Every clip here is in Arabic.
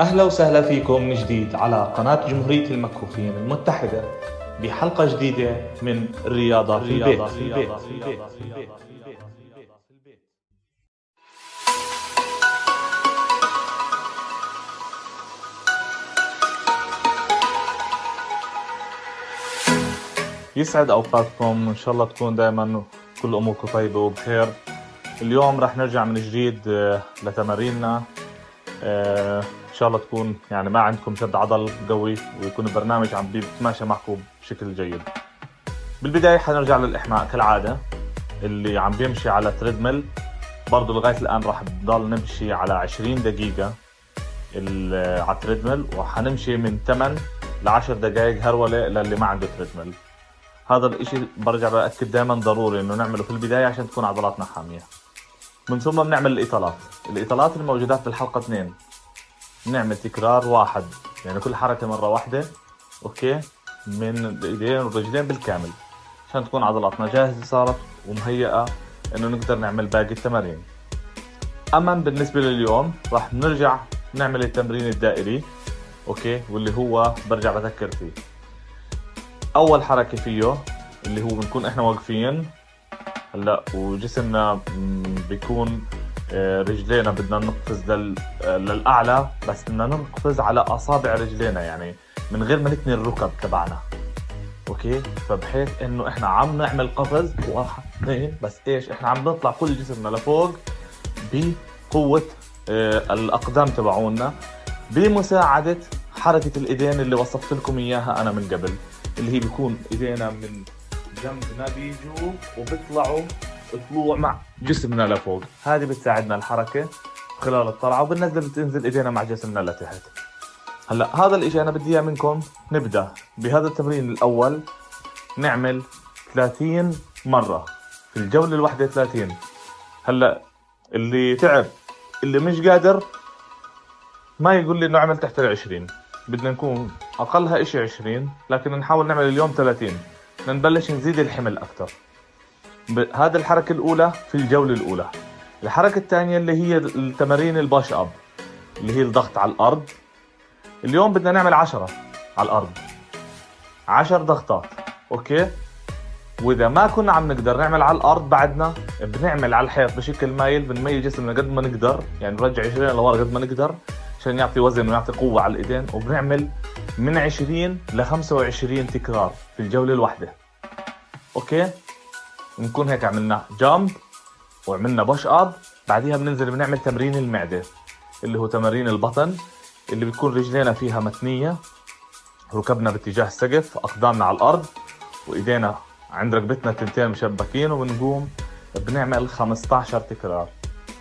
أهلا وسهلا فيكم من جديد على قناة جمهورية المكفوفين المتحدة بحلقة جديدة من الرياضة في البيت, في البيت. في البيت. في البيت. يسعد أوقاتكم إن شاء الله تكون دائما كل أموركم طيبة وبخير اليوم راح نرجع من جديد آه، لتماريننا آه، إن شاء الله تكون يعني ما عندكم شد عضل قوي ويكون البرنامج عم بيتماشى معكم بشكل جيد. بالبداية حنرجع للإحماء كالعادة اللي عم بيمشي على treadmill برضه لغاية الآن راح نضل نمشي على 20 دقيقة على ال treadmill وحنمشي من 8 ل 10 دقائق هرولة للي ما عنده treadmill هذا الإشي برجع بأكد دائما ضروري إنه نعمله في البداية عشان تكون عضلاتنا حامية. من ثم بنعمل الإطالات. الإطالات الموجودات بالحلقة 2 نعمل تكرار واحد. يعني كل حركة مرة واحدة أوكي؟ من الإيدين والرجلين بالكامل. عشان تكون عضلاتنا جاهزة صارت ومهيئة إنه نقدر نعمل باقي التمارين. أما بالنسبة لليوم راح نرجع نعمل التمرين الدائري okay؟ واللي هو برجع بذكر فيه. أول حركة فيه اللي هو بنكون إحنا واقفين. هلأ وجسمنا بيكون رجلينا بدنا نقفز. آه، للأعلى بس بدنا نقفز على أصابع رجلينا يعني من غير ما نتني الركب تبعنا okay فبحيث إنه إحنا عم نعمل قفز واحد اثنين بس إيش إحنا عم نطلع كل جسمنا لفوق بقوة آه، الأقدام تبعونا بمساعدة حركة الإيدين اللي وصفت لكم إياها أنا من قبل اللي هي بيكون إيدينا من جنبنا بيجوا وبيطلعوا طلوع مع جسمنا لفوق. هذه بتساعدنا الحركة خلال الطلعة وبالنزله بتنزل إيدينا مع جسمنا لتحت. هلا هذا الإشي أنا بدي إياه منكم. نبدأ بهذا التمرين الأول. نعمل 30 مرة في الجولة الواحدة 30 هلا اللي تعب اللي مش قادر ما يقول لي إنه عمل تحت ال 20 بدنا نكون أقلها شيء 20 لكن نحاول نعمل اليوم 30 بدنا نبلش نزيد الحمل أكثر. هذا الحركة الأولى في الجولة الأولى. الحركة الثانية اللي هي التمارين الباش أب اللي هي الضغط على الأرض. اليوم بدنا نعمل 10 على الأرض. 10 ضغطات okay؟ وإذا ما كنا عم نقدر نعمل على الأرض بعدنا بنعمل على الحيط بشكل مايل بنميل جسمنا قد ما نقدر. يعني نرجع 20 لورا قد ما نقدر عشان يعطي وزن ويعطي قوة على الإيدين. وبنعمل من 20 ل 25 تكرار في الجولة الواحدة. okay؟ بنكون هيك عملنا jump وعملنا push up بعديها بننزل بنعمل تمرين المعدة اللي هو تمارين البطن اللي بتكون رجلينا فيها متنية ركبنا باتجاه السقف أقدامنا على الأرض وإيدينا عند ركبتنا تنتين مشبكين وبنقوم بنعمل 15 تكرار.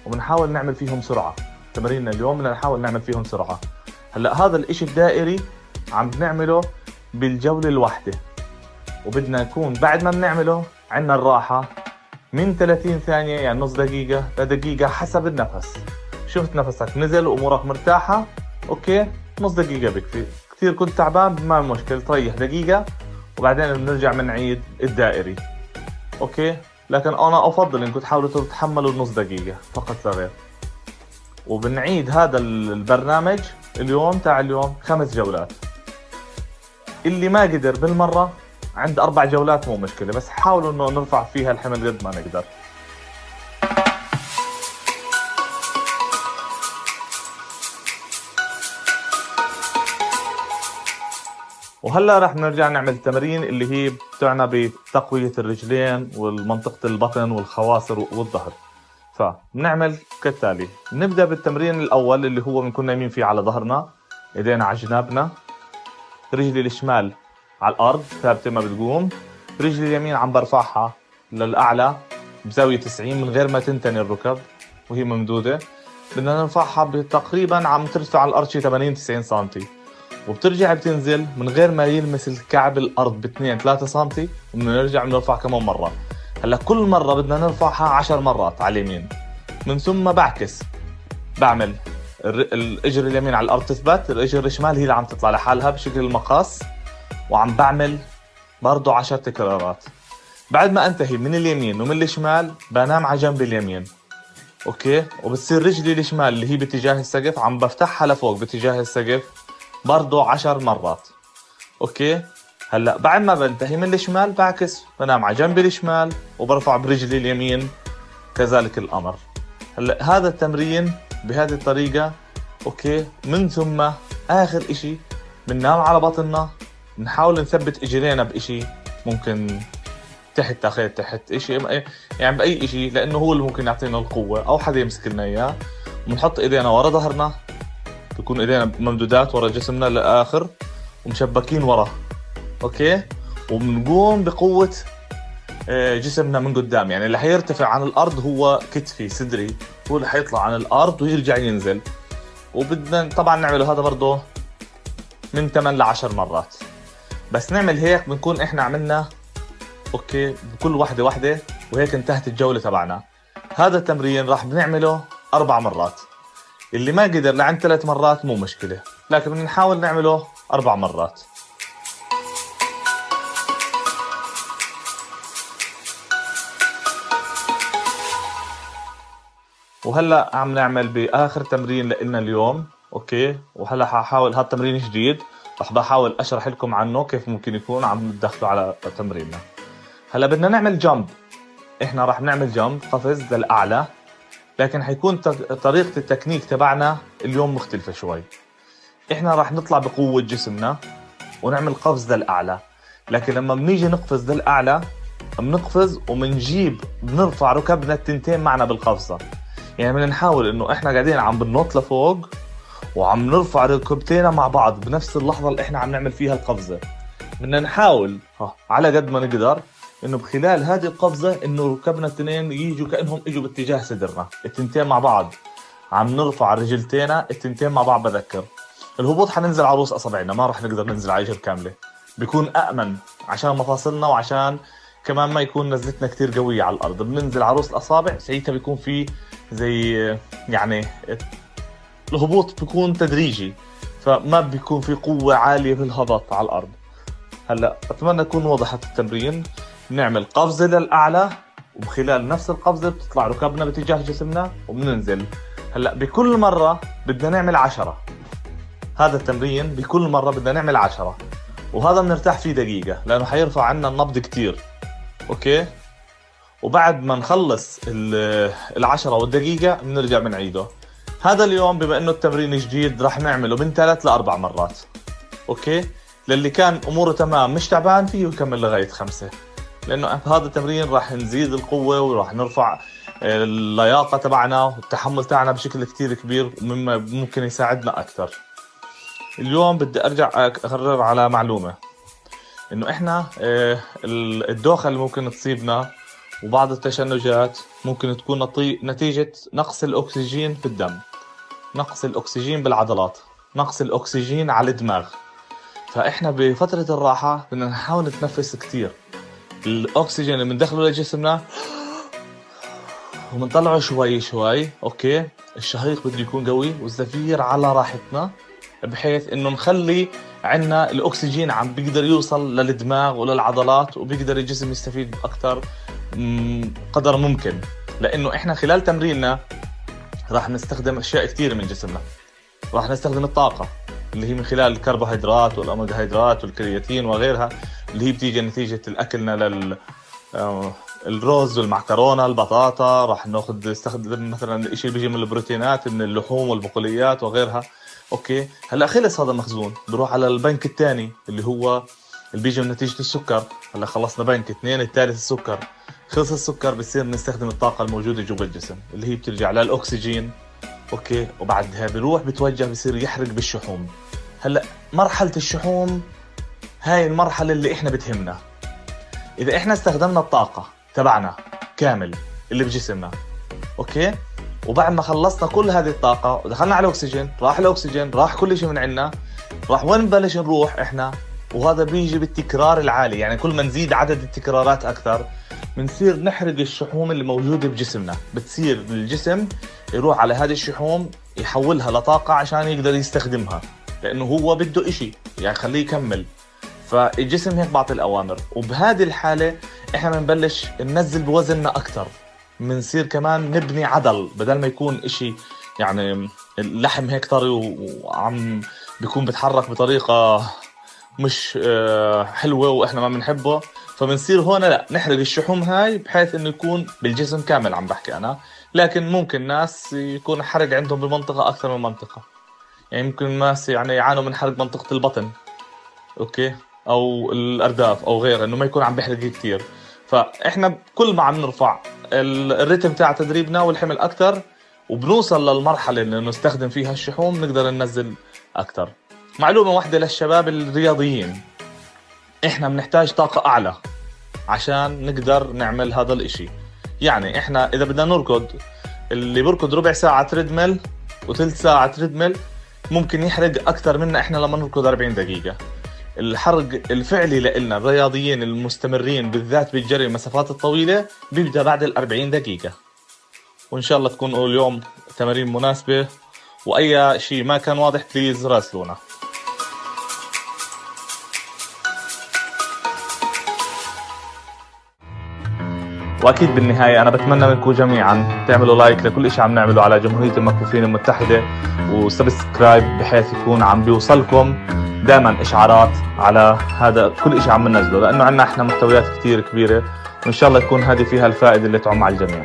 وبنحاول نعمل فيهم سرعة. تماريننا اليوم بدنا نحاول نعمل فيهم سرعة. هلأ هذا الإشي الدائري عم بنعمله بالجولة الواحدة. وبدنا نكون بعد ما بنعمله عندنا الراحة من 30 ثانية يعني نص دقيقة لدقيقه حسب النفس. شفت نفسك نزل وأمورك مرتاحة okay نص دقيقة بكفي. كثير كنت تعبان ما مشكله تريح دقيقة وبعدين بنرجع بنعيد الدائري. okay؟ لكن أنا أفضل انكم تحاولوا تتحملوا نص دقيقة فقط لا غير. وبنعيد هذا البرنامج اليوم تاع اليوم خمس جولات. اللي ما قدر بالمرة عند أربع جولات مو مشكلة بس حاولوا إنه نرفع فيها الحمل قد ما نقدر. وهلا رح نرجع نعمل التمارين اللي هي بتعنى بتقوية الرجلين والمنطقة البطن والخواصر والظهر. فبنعمل كالتالي نبدأ بالتمرين الأول اللي هو بنكون نايمين فيه على ظهرنا إيدينا على جنابنا رجلي الشمال على الأرض ثابتة ما بتقوم. رجلي اليمين عم برفعها للأعلى بزاوية 90 من غير ما تنتني الركب وهي ممدودة. بدنا نرفعها تقريبا عم ترفع على الأرض شي 80 90 سم وبترجع بتنزل من غير ما يلمس الكعب الأرض ب 2 3 سم وبدنا نرجع بنرفع كمان مرة. هلأ كل مرة بدنا نرفعها عشر مرات على اليمين. من ثم بعكس. بعمل الإجر اليمين على الأرض تثبت الإجر الشمال هي اللي عم تطلع لحالها بشكل المقص وعم بعمل برضه عشر تكرارات. بعد ما أنتهي من اليمين ومن الشمال بنام على جنب اليمين. okay؟ وبتصير رجلي الشمال اللي هي باتجاه السقف عم بفتحها لفوق باتجاه السقف برضه عشر مرات. okay؟ هلأ بعد ما بنتهي من الشمال بعكس بنام على جنبي الشمال وبرفع برجلي اليمين. كذلك الأمر. هلأ هذا التمرين بهذه الطريقة أوكي؟ من ثم آخر إشي بننام على بطننا بنحاول نثبت اجرينا بإشي ممكن تحت تاخذ تحت إشي يعني بأي إشي لأنه هو اللي ممكن يعطينا القوة أو حدا يمسك لنا إياه. بنحط إيدينا ورا ظهرنا بكون إيدينا ممدودات ورا جسمنا للاخر ومشبكين ورا. okay؟ وبنقوم بقوة آه، جسمنا من قدام. يعني اللي حيرتفع عن الأرض هو كتفي صدري. هو اللي حيطلع عن الأرض ويرجع ينزل. وبدنا طبعا نعمله هذا برضه من 8 ل 10 مرات. بس نعمل هيك بنكون إحنا عملنا okay بكل وحدة وحدة وهيك انتهت الجولة تبعنا. هذا التمرين راح بنعمله أربع مرات. اللي ما قدر لعند ثلاث مرات مو مشكلة لكن بنحاول نعمله أربع مرات. وهلأ عم نعمل بآخر تمرين لنا اليوم okay؟ وهلأ ححاول هذا التمرين جديد. رح بحاول أشرح لكم عنه كيف ممكن يكون عم تدخلوا على تمريننا. هلا بدنا نعمل jump إحنا رح نعمل jump قفز للاعلى لكن حيكون طريقة التكنيك تبعنا اليوم مختلفة شوي. إحنا رح نطلع بقوة جسمنا ونعمل قفز للاعلى لكن لما بنيجي نقفز للاعلى بنقفز وبنجيب بنرفع ركبنا التنتين معنا بالقفزة. يعني بدنا نحاول إنه إحنا قاعدين عم بننط لفوق وعم نرفع ركبتينا مع بعض بنفس اللحظة اللي إحنا عم نعمل فيها القفزة. بدنا نحاول على قد ما نقدر إنه بخلال هذه القفزة إنه ركبنا الاثنين يجوا كأنهم إجوا باتجاه صدرنا. التنتين مع بعض. عم نرفع رجلتينا التنتين مع بعض بذكر. الهبوط حننزل على رؤوس أصابعنا ما راح نقدر ننزل على رجل كاملة. بيكون امن عشان مفاصلنا وعشان كمان ما يكون نزلتنا كتير قوية على الأرض. بننزل على رؤوس الأصابع ساعتها بيكون في زي يعني الهبوط بيكون تدريجي فما بيكون في قوة عالية في الهبط على الأرض. هلأ أتمنى تكون وضحت التمرين. بنعمل قفزة للأعلى وبخلال نفس القفزة بتطلع ركبنا باتجاه جسمنا وبننزل. هلأ بكل مرة بدنا نعمل عشرة. هذا التمرين بكل مرة بدنا نعمل عشرة. وهذا بنرتاح فيه دقيقة لأنه حيرفع عنا النبض كتير. أوكي؟ وبعد ما نخلص العشرة والدقيقة بنرجع بنعيده. هذا اليوم بما إنه التمرين جديد راح نعمله من ثلاث لأربع مرات. أوكي؟ للي كان أموره تمام مش تعبان فيه يكمل لغاية خمسة. لأنه هذا التمرين راح نزيد القوة وراح نرفع اللياقة تبعنا والتحمل تاعنا بشكل كتير كبير مما ممكن يساعدنا أكثر. اليوم بدي أرجع اقرر على معلومة. إنه إحنا آه، الدوخة اللي ممكن تصيبنا وبعض التشنجات ممكن تكون نتيجة نقص الأكسجين في الدم. نقص الأكسجين بالعضلات. نقص الأكسجين على الدماغ. فإحنا بفترة الراحة بدنا نحاول نتنفس كتير. الأكسجين اللي بندخله لجسمنا وبنطلعه شوي شوي أوكي؟ الشهيق بده يكون قوي والزفير على راحتنا بحيث إنه نخلي عندنا الأكسجين عم بيقدر يوصل للدماغ وللعضلات وبيقدر الجسم يستفيد أكثر قدر ممكن. لأنه إحنا خلال تمريننا راح نستخدم أشياء كثير من جسمنا. راح نستخدم الطاقة اللي هي من خلال الكربوهيدرات والامينوهيدرات والكرياتين وغيرها اللي هي بتيجي نتيجة لأكلنا لل آه، الرز والمعكرونة البطاطا. راح ناخذ نستخدم مثلا اللي بيجي من البروتينات من اللحوم والبقوليات وغيرها. okay. هلأ خلص هذا المخزون. بروح على البنك الثاني اللي هو اللي بيجي من نتيجة السكر. هلأ خلصنا بنك. اثنين الثالث السكر. خلص السكر بصير نستخدم الطاقة الموجودة جوا الجسم اللي هي بترجع للاكسجين okay وبعدها بيروح بتوجه بصير يحرق بالشحوم. هلأ مرحلة الشحوم هاي المرحلة اللي إحنا بتهمنا. إذا إحنا استخدمنا الطاقة تبعنا كامل اللي بجسمنا okay وبعد ما خلصنا كل هذه الطاقة ودخلنا على الأكسجين راح الأكسجين راح كل شيء من عندنا راح وين نبلش نروح إحنا؟ وهذا بيجي بالتكرار العالي يعني كل ما نزيد عدد التكرارات أكثر بنصير نحرق الشحوم اللي موجودة بجسمنا. بتصير الجسم يروح على هذه الشحوم يحولها لطاقة عشان يقدر يستخدمها لأنه هو بده إشي يعني خليه يكمل. فالجسم هيك بعطي الأوامر. وبهذه الحالة إحنا بنبلش ننزل بوزننا أكثر بنصير كمان نبني عضل بدل ما يكون إشي يعني اللحم هيك طري وعم بيكون بيتحرك بطريقة مش آه، حلوة وإحنا ما بنحبه. فبنصير هون لا نحرق الشحوم هاي بحيث إنه يكون بالجسم كامل عم بحكي أنا. لكن ممكن ناس يكون حرق عندهم بمنطقة أكثر من منطقة. يعني ممكن الناس يعني يعانوا من حرق منطقة البطن أوكي؟ أو الأرداف أو غيره إنه ما يكون عم بيحرق كثير فإحنا كل ما عم نرفع الريتم تاع تدريبنا والحمل أكثر وبنوصل للمرحلة اللي نستخدم فيها الشحوم نقدر ننزل أكثر. معلومة واحدة للشباب الرياضيين. إحنا بنحتاج طاقة أعلى عشان نقدر نعمل هذا الإشي. يعني إحنا إذا بدنا نركض اللي بركض ربع ساعة تريدميل وثلث ساعة تريدميل ممكن يحرق أكثر منا إحنا لما نركض 40 دقيقة. الحرق الفعلي لنا الرياضيين المستمرين بالذات بالجري المسافات الطويلة بيبدأ بعد ال 40 دقيقة. وإن شاء الله تكون اليوم تمارين مناسبة وأي شيء ما كان واضح please راسلونا. وأكيد بالنهاية أنا بتمنى منكم جميعا تعملوا like لكل شيء عم نعمله على جمهورية المكفوفين المتحدة و subscribe بحيث يكون عم بيوصلكم دائما إشعارات على هذا كل شيء عم ننزله لأنه عندنا إحنا محتويات كثير كبيرة وإن شاء الله تكون هذه فيها الفائدة اللي تعم على الجميع.